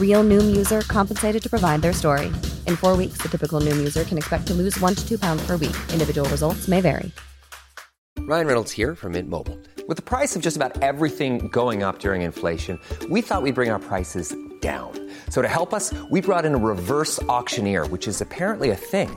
Real Noom user compensated to provide their story. In four weeks, the typical Noom user can expect to lose one to two pounds per week. Individual results may vary. Ryan Reynolds here from Mint Mobile. With the price of just about everything going up during inflation, we thought we'd bring our prices down. So to help us, we brought in a reverse auctioneer, which is apparently a thing.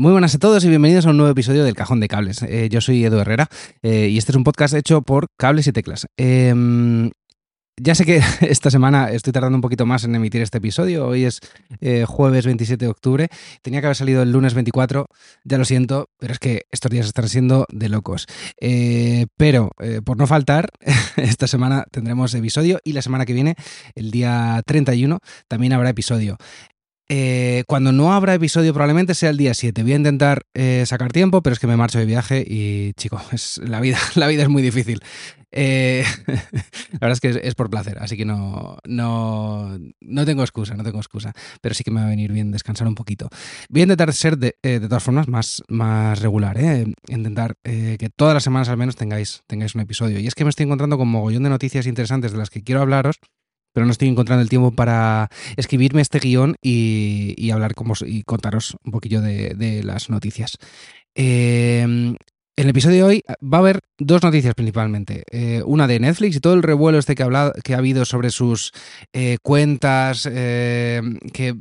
Muy buenas a todos y bienvenidos a un nuevo episodio del Cajón de Cables. Eh, yo soy Edu Herrera eh, y este es un podcast hecho por Cables y Teclas. Eh, ya sé que esta semana estoy tardando un poquito más en emitir este episodio. Hoy es eh, jueves 27 de octubre. Tenía que haber salido el lunes 24. Ya lo siento, pero es que estos días están siendo de locos. Pero por no faltar, esta semana tendremos episodio y la semana que viene, el día 31, también habrá episodio. Eh, cuando no habrá episodio probablemente sea el día 7. Voy a intentar eh, sacar tiempo, pero es que me marcho de viaje y, chico, es, la, vida, la vida es muy difícil. Eh, la verdad es que es, por placer, así que no, no, no tengo excusa, no tengo excusa, pero sí que me va a venir bien descansar un poquito. Voy a intentar ser de, de todas formas más, más regular, intentar que todas las semanas al menos tengáis, tengáis un episodio. Y es que me estoy encontrando con mogollón de noticias interesantes de las que quiero hablaros pero no estoy encontrando el tiempo para escribirme este guion y, y hablar como, y contaros un poquillo de, de las noticias. Eh, en el episodio de hoy va a haber dos noticias principalmente. Eh, una de Netflix y todo el revuelo este que ha, habido sobre sus eh, cuentas eh, que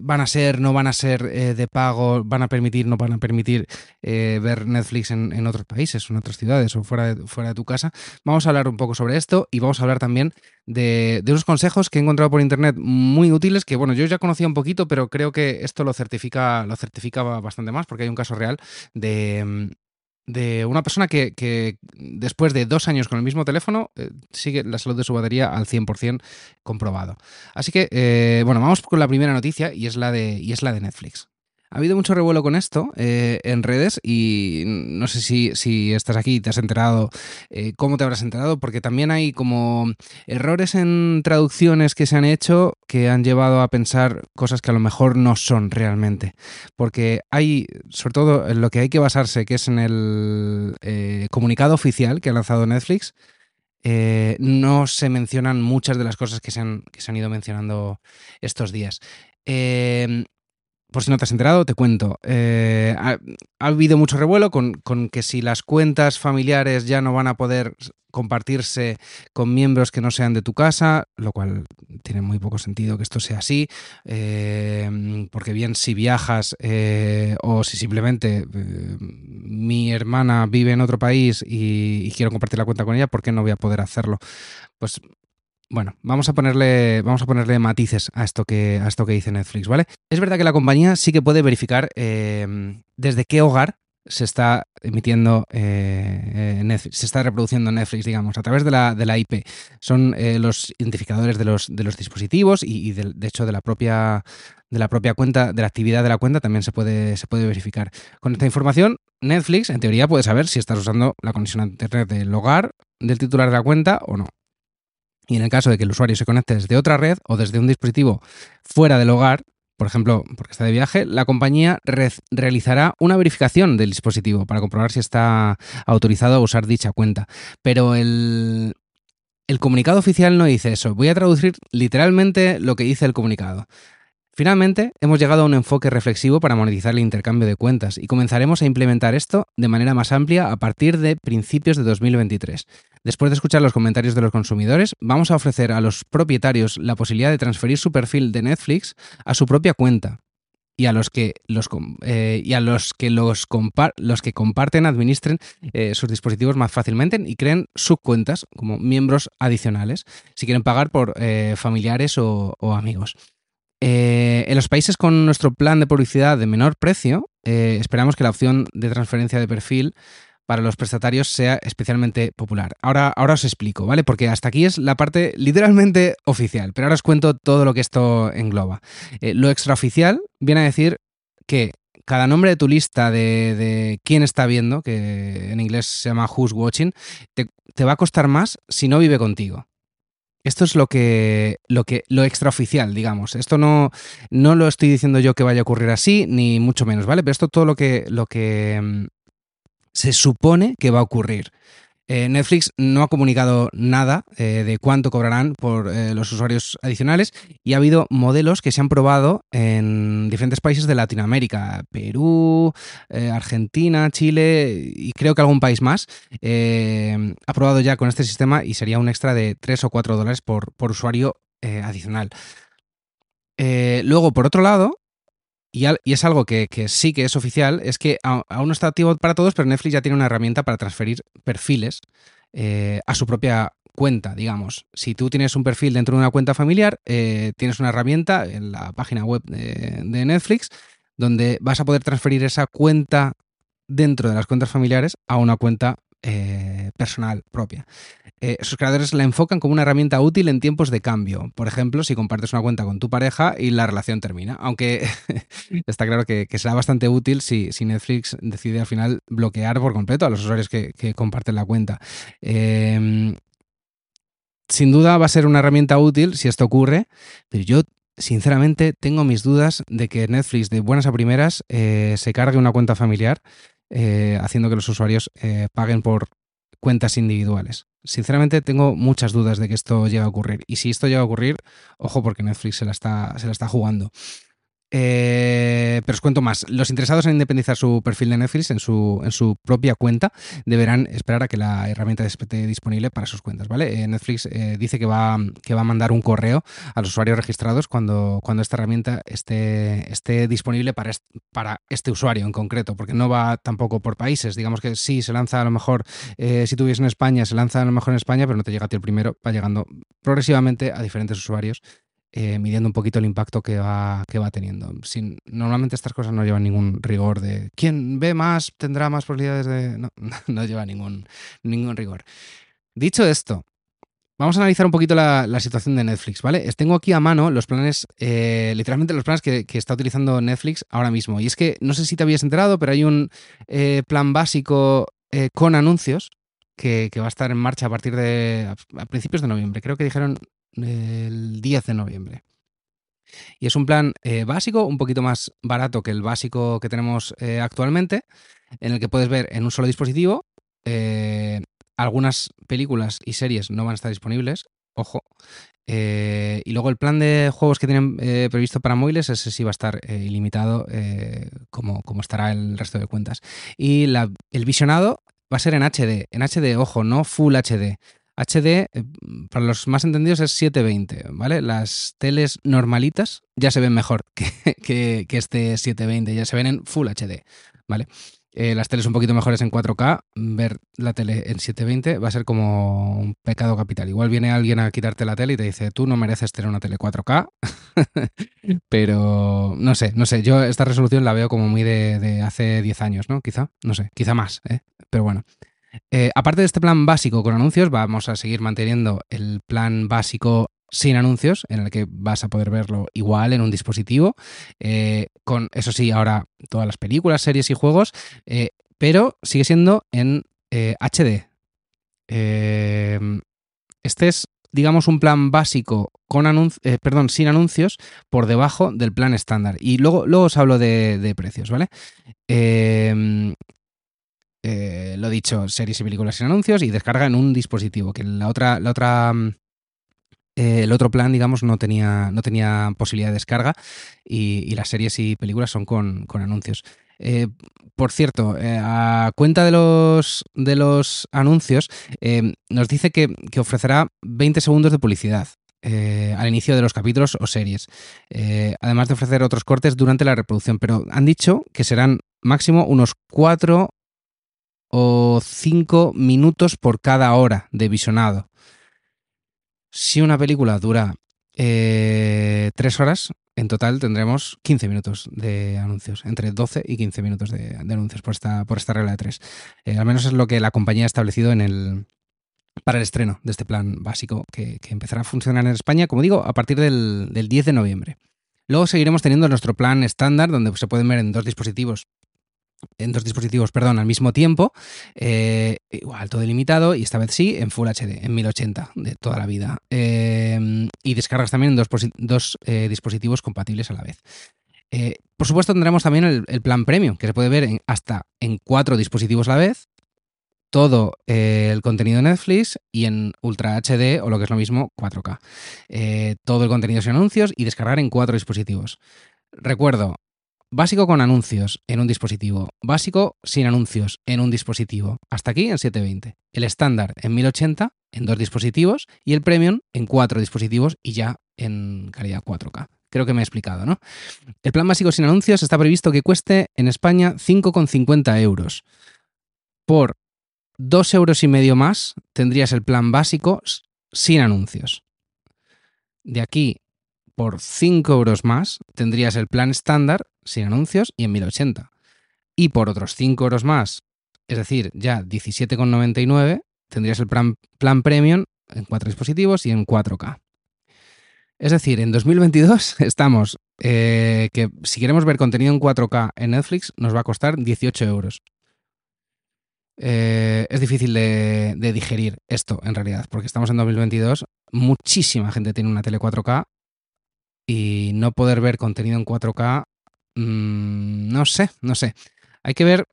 van a ser, no van a ser de pago, van a permitir, no van a permitir ver Netflix en, otros países, en otras ciudades o fuera de, tu casa. Vamos a hablar un poco sobre esto y vamos a hablar también de, de, unos consejos que he encontrado por internet muy útiles que, bueno, yo ya conocía un poquito, pero creo que esto lo certifica, lo certifica bastante más porque hay un caso real de de una persona que, que, después de dos años con el mismo teléfono eh, sigue la salud de su batería al 100% comprobado. Así que, eh, bueno, vamos con la primera noticia y es la de, y es la de Netflix. Ha habido mucho revuelo con esto eh, en redes y no sé si, si, estás aquí y te has enterado, eh, cómo te habrás enterado, porque también hay como errores en traducciones que se han hecho que han llevado a pensar cosas que a lo mejor no son realmente. Porque hay, sobre todo, lo que hay que basarse, que es en el eh, comunicado oficial que ha lanzado Netflix, no se mencionan muchas de las cosas que se han, que se han ido mencionando estos días. Eh, por si no te has enterado, te cuento. Eh, ha, ha, habido mucho revuelo con, con, que si las cuentas familiares ya no van a poder compartirse con miembros que no sean de tu casa, lo cual tiene muy poco sentido que esto sea así, eh, porque bien si viajas eh, o si simplemente mi hermana vive en otro país y quiero compartir la cuenta con ella, ¿por qué no voy a poder hacerlo? Pues bueno, vamos a ponerle, vamos a ponerle matices a esto que, a esto que dice Netflix, ¿vale? Es verdad que la compañía sí que puede verificar eh, desde qué hogar se está emitiendo eh, Netflix, se está reproduciendo Netflix, digamos, a través de la, de la IP. Son eh, los identificadores de los, de los dispositivos y, y de, de, hecho de la propia de la propia cuenta, de la actividad de la cuenta también se puede, se puede verificar. Con esta información, Netflix, en teoría, puede saber si estás usando la conexión a internet del hogar del titular de la cuenta o no. Y en el caso de que el usuario se conecte desde otra red o desde un dispositivo fuera del hogar, por ejemplo, porque está de viaje, la compañía re realizará una verificación del dispositivo para comprobar si está autorizado a usar dicha cuenta. Pero el, el comunicado oficial no dice eso. Voy a traducir literalmente lo que dice el comunicado. Finalmente, hemos llegado a un enfoque reflexivo para monetizar el intercambio de cuentas y comenzaremos a implementar esto de manera más amplia a partir de principios de 2023. Después de escuchar los comentarios de los consumidores, vamos a ofrecer a los propietarios la posibilidad de transferir su perfil de Netflix a su propia cuenta. y a los que los, eh, y a los que los, los que comparten administren eh, sus dispositivos más fácilmente y creen subcuentas como miembros adicionales si quieren pagar por eh, familiares o, amigos. En los países con nuestro plan de publicidad de menor precio, esperamos que la opción de transferencia de perfil para los prestatarios sea especialmente popular. Ahora, ahora os explico, ¿vale? Porque hasta aquí es la parte literalmente oficial, pero ahora os cuento todo lo que esto engloba. Eh, lo extraoficial viene a decir que cada nombre de tu lista de, quién está viendo, que en inglés se llama Who's Watching, te, va a costar más si no vive contigo. Esto es lo que, lo que, lo extraoficial, digamos. Esto no, no lo estoy diciendo yo que vaya a ocurrir así, ni mucho menos, ¿vale? Pero esto todo lo que, lo que mm, se supone que va a ocurrir. Eh, Netflix no ha comunicado nada eh, de cuánto cobrarán por eh, los usuarios adicionales y ha habido modelos que se han probado en diferentes países de Latinoamérica, Perú, Argentina, Chile y creo que algún país más ha probado ya con este sistema y sería un extra de 3 o 4 dólares por, por usuario adicional. luego, por otro lado, y, es algo que, sí que es oficial, es que aún no está activo para todos, pero Netflix ya tiene una herramienta para transferir perfiles eh, a su propia cuenta, digamos. Si tú tienes un perfil dentro de una cuenta familiar, eh, tienes una herramienta en la página web de, de Netflix donde vas a poder transferir esa cuenta dentro de las cuentas familiares a una cuenta eh, personal propia. Eh, sus creadores la enfocan como una herramienta útil en tiempos de cambio. Por ejemplo, si compartes una cuenta con tu pareja y la relación termina. Aunque está claro que, será bastante útil si, Netflix decide al final bloquear por completo a los usuarios que, comparten la cuenta. Em, sin duda va a ser una herramienta útil si esto ocurre, pero yo sinceramente tengo mis dudas de que Netflix de buenas a primeras eh, se cargue una cuenta familiar eh, haciendo que los usuarios paguen por cuentas individuales. Sinceramente tengo muchas dudas de que esto llegue a ocurrir. Y si esto llega a ocurrir, ojo porque Netflix se la está, se la está jugando. Eh, pero os cuento más. Los interesados en independizar su perfil de Netflix en su, propia cuenta deberán esperar a que la herramienta esté disponible para sus cuentas, ¿vale? Eh, Netflix eh, dice que va, a mandar un correo a los usuarios registrados cuando, esta herramienta esté, disponible para este, para este usuario en concreto, porque no va tampoco por países. Digamos que sí, se lanza a lo mejor, si tú en España, se lanza a lo mejor en España, pero no te llega a ti el primero, va llegando progresivamente a diferentes usuarios eh, midiendo un poquito el impacto que va, que va teniendo. Normalmente estas cosas no llevan ningún rigor de quien ve más tendrá más posibilidades de... No, no lleva ningún, ningún rigor. Dicho esto, vamos a analizar un poquito la, situación de Netflix, ¿vale? Tengo aquí a mano los planes, eh, literalmente los planes que, está utilizando Netflix ahora mismo. Y es que no sé si te habías enterado, pero hay un eh, plan básico con anuncios que, va a estar en marcha a partir de a principios de noviembre. Creo que dijeron el 10 de noviembre. Y es un plan eh, básico, un poquito más barato que el básico que tenemos eh, actualmente, en el que puedes ver en un solo dispositivo. Eh, algunas películas y series no van a estar disponibles, ojo. y luego el plan de juegos que tienen previsto para móviles, ese sí va a estar ilimitado, como, como, estará el resto de cuentas. Y el visionado va a ser en HD, en HD, ojo, no Full HD. HD, eh, para los más entendidos, es 720, ¿vale? Las teles normalitas ya se ven mejor que, este 720, ya se ven en Full HD, ¿vale? Eh, las teles un poquito mejores en 4K, ver la tele en 720 va a ser como un pecado capital. Igual viene alguien a quitarte la tele y te dice, tú no mereces tener una tele 4K, pero no sé, no sé, yo esta resolución la veo como muy de, de hace 10 años, ¿no? Quizá, no sé, quizá más, ¿eh? Pero bueno. Eh, aparte de este plan básico con anuncios, vamos a seguir manteniendo el plan básico sin anuncios, en el que vas a poder verlo igual en un dispositivo, eh, con, eso sí, ahora todas las películas, series y juegos, eh, pero sigue siendo en HD. este es, digamos, un plan básico con perdón, sin anuncios por debajo del plan estándar. Y luego, luego os hablo de, de precios, ¿vale? Eh, lo dicho, series y películas sin anuncios y descarga en un dispositivo, que la otra, la otra mm, eh, el otro plan, digamos, no tenía, no tenía posibilidad de descarga y, las series y películas son con, anuncios. Eh, por cierto, a cuenta de los, de los anuncios, nos dice que, que, ofrecerá 20 segundos de publicidad. al inicio de los capítulos o series, además de ofrecer otros cortes durante la reproducción, pero han dicho que serán máximo unos 4 o 5 minutos por cada hora de visionado. Si una película dura eh, 3 horas, en total tendremos 15 minutos de anuncios, entre 12 y 15 minutos de, anuncios por esta, por esta regla de 3. Eh, al menos es lo que la compañía ha establecido en el, para el estreno de este plan básico que, que empezará a funcionar en España, como digo, a partir del, del 10 de noviembre. Luego seguiremos teniendo nuestro plan estándar, donde se pueden ver en dos dispositivos en dos dispositivos, perdón, al mismo tiempo, eh, igual todo ilimitado y esta vez sí en Full HD, en 1080 de toda la vida. Eh, y descargas también en dos, eh, dispositivos compatibles a la vez. Eh, por supuesto tendremos también el, plan premium, que se puede ver hasta en cuatro dispositivos a la vez, todo el contenido de Netflix y en Ultra HD o lo que es lo mismo 4K. Eh, todo el contenido sin anuncios y descargar en cuatro dispositivos. Recuerdo, básico con anuncios en un dispositivo, básico sin anuncios en un dispositivo. Hasta aquí en 720. El estándar en 1080 en dos dispositivos y el premium en cuatro dispositivos y ya en calidad 4K. Creo que me he explicado, ¿no? El plan básico sin anuncios está previsto que cueste en España 5,50 euros. Por dos euros y medio más tendrías el plan básico sin anuncios. De aquí, por 5 euros más, tendrías el plan estándar sin anuncios y en 1080. Y por otros 5 euros más, es decir, ya 17,99, tendrías el plan, premium en cuatro dispositivos y en 4K. Es decir, en 2022 estamos eh, que si queremos ver contenido en 4K en Netflix nos va a costar 18 euros eh, es difícil de, de, digerir esto en realidad, porque estamos en 2022, muchísima gente tiene una tele 4K y no poder ver contenido en 4K, mmm, no sé, no sé. Hay que ver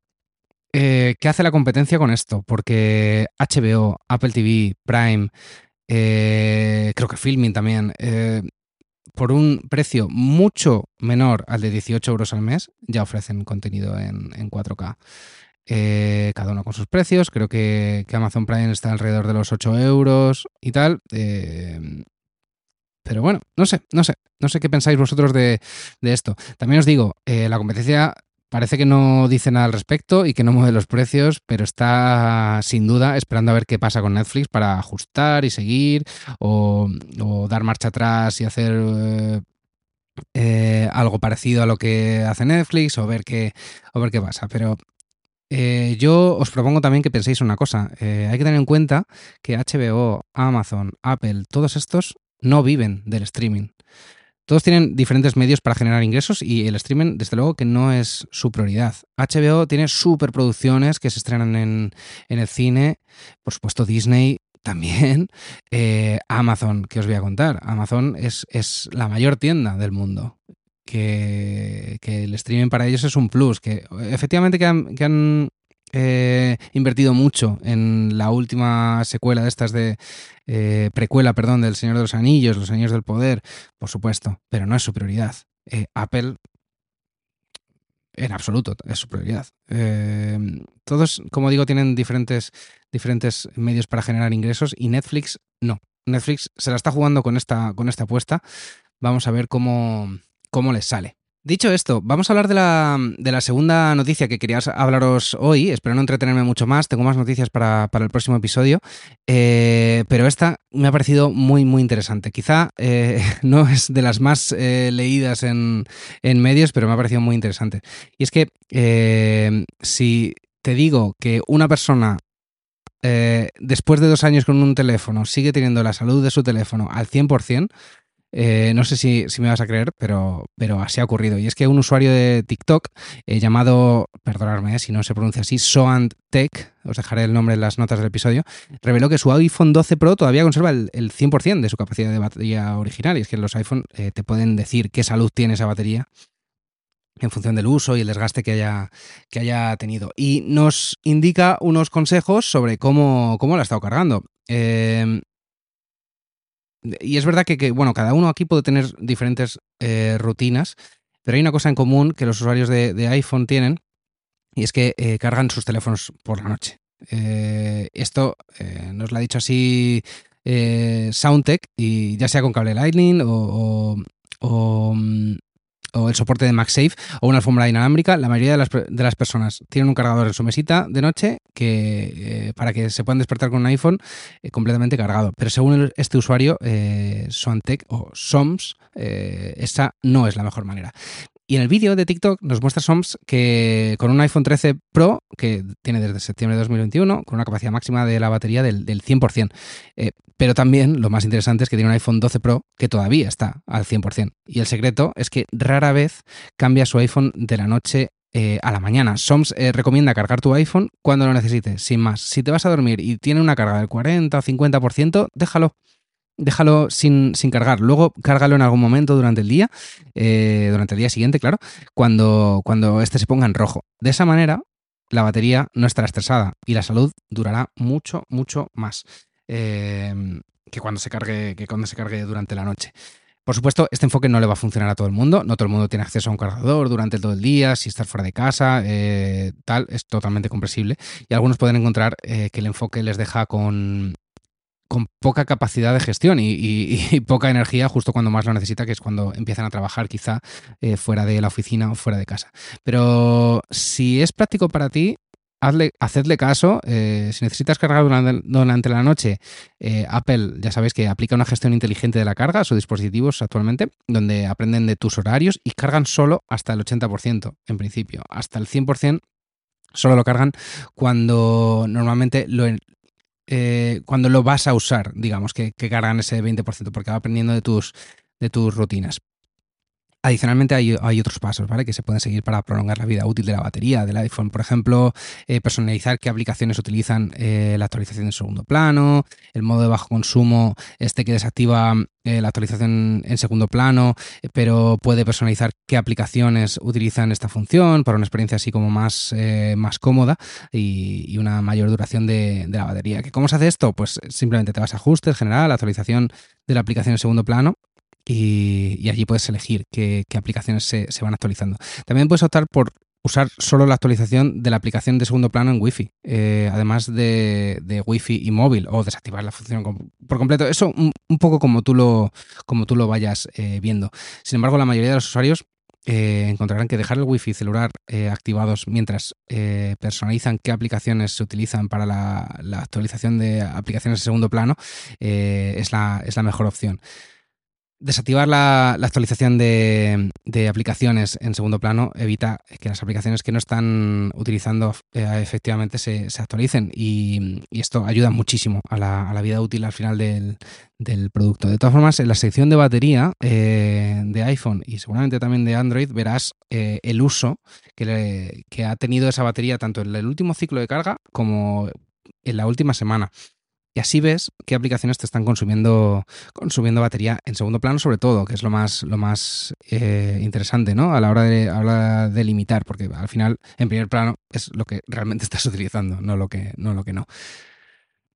eh, qué hace la competencia con esto, porque HBO, Apple TV, Prime, eh, creo que Filming también, eh, por un precio mucho menor al de 18 euros al mes, ya ofrecen contenido en, en 4K. Eh, cada uno con sus precios. Creo que, que, Amazon Prime está alrededor de los 8 euros y tal. Pero bueno, no sé, no sé, no sé qué pensáis vosotros de, de esto. También os digo, eh, la competencia parece que no dice nada al respecto y que no mueve los precios, pero está sin duda esperando a ver qué pasa con Netflix para ajustar y seguir o, o dar marcha atrás y hacer eh, algo parecido a lo que hace Netflix o ver qué, o ver qué pasa. Pero eh, yo os propongo también que penséis una cosa. Eh, hay que tener en cuenta que HBO, Amazon, Apple, todos estos no viven del streaming. Todos tienen diferentes medios para generar ingresos y el streaming, desde luego, que no es su prioridad. HBO tiene superproducciones que se estrenan en, en el cine, por supuesto Disney también, eh, Amazon, que os voy a contar. Amazon es, es la mayor tienda del mundo que, que, el streaming para ellos es un plus, que efectivamente que han, que han eh, invertido mucho en la última secuela de estas de eh, precuela, perdón, del Señor de los Anillos, Los Anillos del Poder, por supuesto, pero no es su prioridad. Eh, Apple en absoluto es su prioridad. Eh, todos, como digo, tienen diferentes, diferentes medios para generar ingresos y Netflix no. Netflix se la está jugando con esta, con esta apuesta. Vamos a ver cómo, cómo les sale. Dicho esto, vamos a hablar de la, de la, segunda noticia que quería hablaros hoy. Espero no entretenerme mucho más. Tengo más noticias para, para el próximo episodio. Eh, pero esta me ha parecido muy, muy interesante. Quizá eh, no es de las más eh, leídas en, en, medios, pero me ha parecido muy interesante. Y es que si te digo que una persona después de dos años con un teléfono sigue teniendo la salud de su teléfono al 100%, eh, no sé si, me vas a creer, pero, pero así ha ocurrido. Y es que un usuario de TikTok eh, llamado, perdonadme eh, si no se pronuncia así, Soant Tech, os dejaré el nombre en las notas del episodio, reveló que su iPhone 12 Pro todavía conserva el, el 100% de su capacidad de batería original. Y es que los iPhone eh, te pueden decir qué salud tiene esa batería en función del uso y el desgaste que haya, que haya tenido. Y nos indica unos consejos sobre cómo, cómo la ha estado cargando. Eh, y es verdad que, que, bueno, cada uno aquí puede tener diferentes eh, rutinas, pero hay una cosa en común que los usuarios de, iPhone tienen y es que eh, cargan sus teléfonos por la noche. Eh, esto nos lo ha dicho así SoundTech, y ya sea con cable Lightning o, mm, o el soporte de MagSafe o una alfombra inalámbrica, la mayoría de las, de las personas tienen un cargador en su mesita de noche que, eh, para que se puedan despertar con un iPhone eh, completamente cargado. Pero según este usuario, eh, Soantec o SOMS, eh, esa no es la mejor manera. Y en el vídeo de TikTok nos muestra SOMS que con un iPhone 13 Pro, que tiene desde septiembre de 2021, con una capacidad máxima de la batería del, del 100%. Eh, pero también lo más interesante es que tiene un iPhone 12 Pro que todavía está al 100%. Y el secreto es que rara vez cambia su iPhone de la noche eh, a la mañana. SOMS eh, recomienda cargar tu iPhone cuando lo necesites, sin más. Si te vas a dormir y tiene una carga del 40 o 50%, déjalo. Déjalo sin, sin cargar. Luego cárgalo en algún momento durante el día, eh, durante el día siguiente, claro, cuando, cuando este se ponga en rojo. De esa manera, la batería no estará estresada y la salud durará mucho, mucho más eh, que, cuando se cargue, que cuando se cargue durante la noche. Por supuesto, este enfoque no le va a funcionar a todo el mundo. No todo el mundo tiene acceso a un cargador durante todo el día. Si estás fuera de casa, eh, tal, es totalmente comprensible. Y algunos pueden encontrar eh, que el enfoque les deja con, con poca capacidad de gestión y, poca energía justo cuando más lo necesita, que es cuando empiezan a trabajar quizá eh, fuera de la oficina o fuera de casa. Pero si es práctico para ti, hazle, hacedle caso. eh, si necesitas cargar durante, durante la noche, eh, Apple ya sabéis que aplica una gestión inteligente de la carga a sus dispositivos actualmente, donde aprenden de tus horarios y cargan solo hasta el 80% en principio. Hasta el 100% solo lo cargan cuando normalmente lo, eh, cuando lo vas a usar, digamos, que, que cargan ese 20%, porque va aprendiendo de tus, de tus rutinas. Adicionalmente hay, otros pasos ¿vale? que se pueden seguir para prolongar la vida útil de la batería del iPhone. Por ejemplo, eh, personalizar qué aplicaciones utilizan eh, la actualización en segundo plano, el modo de bajo consumo, este que desactiva eh, la actualización en segundo plano, pero puede personalizar qué aplicaciones utilizan esta función para una experiencia así como más, más cómoda y, una mayor duración de, la batería. ¿Que ¿Cómo se hace esto? Pues simplemente te vas a ajustes, general, actualización de la aplicación en segundo plano y, allí puedes elegir qué, aplicaciones se, van actualizando. También puedes optar por usar solo la actualización de la aplicación de segundo plano en Wi-Fi, eh, además de, Wi-Fi y móvil, o desactivar la función por completo. Eso un, un poco como tú lo, como tú lo vayas eh, viendo. Sin embargo, la mayoría de los usuarios eh, encontrarán que dejar el Wi-Fi y celular activados mientras personalizan qué aplicaciones se utilizan para la, la actualización de aplicaciones de segundo plano es, la, es la mejor opción. Desactivar la, actualización de, aplicaciones en segundo plano evita que las aplicaciones que no están utilizando eh, efectivamente se, actualicen y, esto ayuda muchísimo a la, vida útil al final del, producto. De todas formas, en la sección de batería eh, de iPhone y seguramente también de Android verás eh, el uso que ha tenido esa batería tanto en el último ciclo de carga como en la última semana. Y así ves qué aplicaciones te están consumiendo, consumiendo batería en segundo plano, sobre todo, que es lo más, lo más eh, interesante, ¿no? A la hora de, a de limitar, porque al final, en primer plano, es lo que realmente estás utilizando, no lo que no. Lo que no.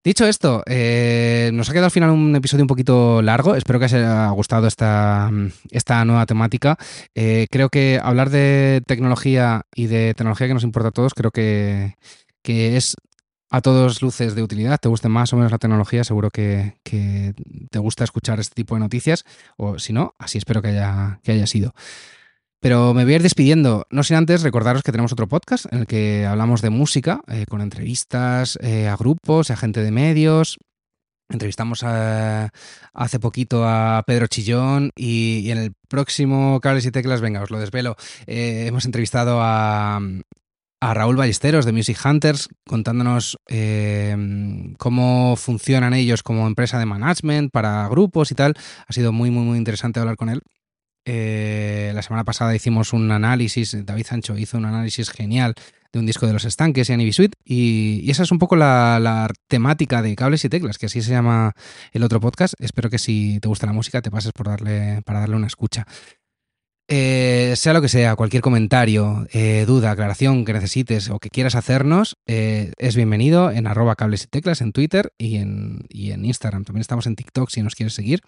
Dicho esto, eh, nos ha quedado al final un episodio un poquito largo. Espero que os haya gustado esta, esta nueva temática. Eh, creo que hablar de tecnología y de tecnología que nos importa a todos, creo que, que es a todos luces de utilidad. Te guste más o menos la tecnología, seguro que, te gusta escuchar este tipo de noticias. O si no, así espero que haya, sido. Pero me voy a ir despidiendo, no sin antes recordaros que tenemos otro podcast en el que hablamos de música, eh, con entrevistas eh, a grupos, a gente de medios. Entrevistamos hace poquito a Pedro Chillón y, y en el próximo Cables y Teclas, venga, os lo desvelo, eh, hemos entrevistado a, a Raúl Ballesteros de Music Hunters contándonos eh, cómo funcionan ellos como empresa de management para grupos y tal. Ha sido muy, muy, muy interesante hablar con él. Eh, la semana pasada hicimos un análisis, David Sancho hizo un análisis genial de un disco de los estanques y Anibisuit y, y esa es un poco la, la temática de cables y teclas, que así se llama el otro podcast. Espero que si te gusta la música te pases por darle, para darle una escucha. Eh, sea lo que sea, cualquier comentario, eh, duda, aclaración que necesites o que quieras hacernos, eh, es bienvenido en arroba cables y teclas en Twitter y en, y en, Instagram. También estamos en TikTok si nos quieres seguir.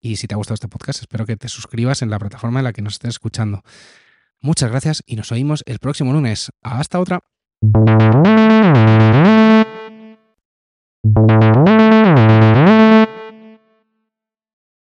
Y si te ha gustado este podcast, espero que te suscribas en la plataforma en la que nos estés escuchando. Muchas gracias y nos oímos el próximo lunes. Hasta otra.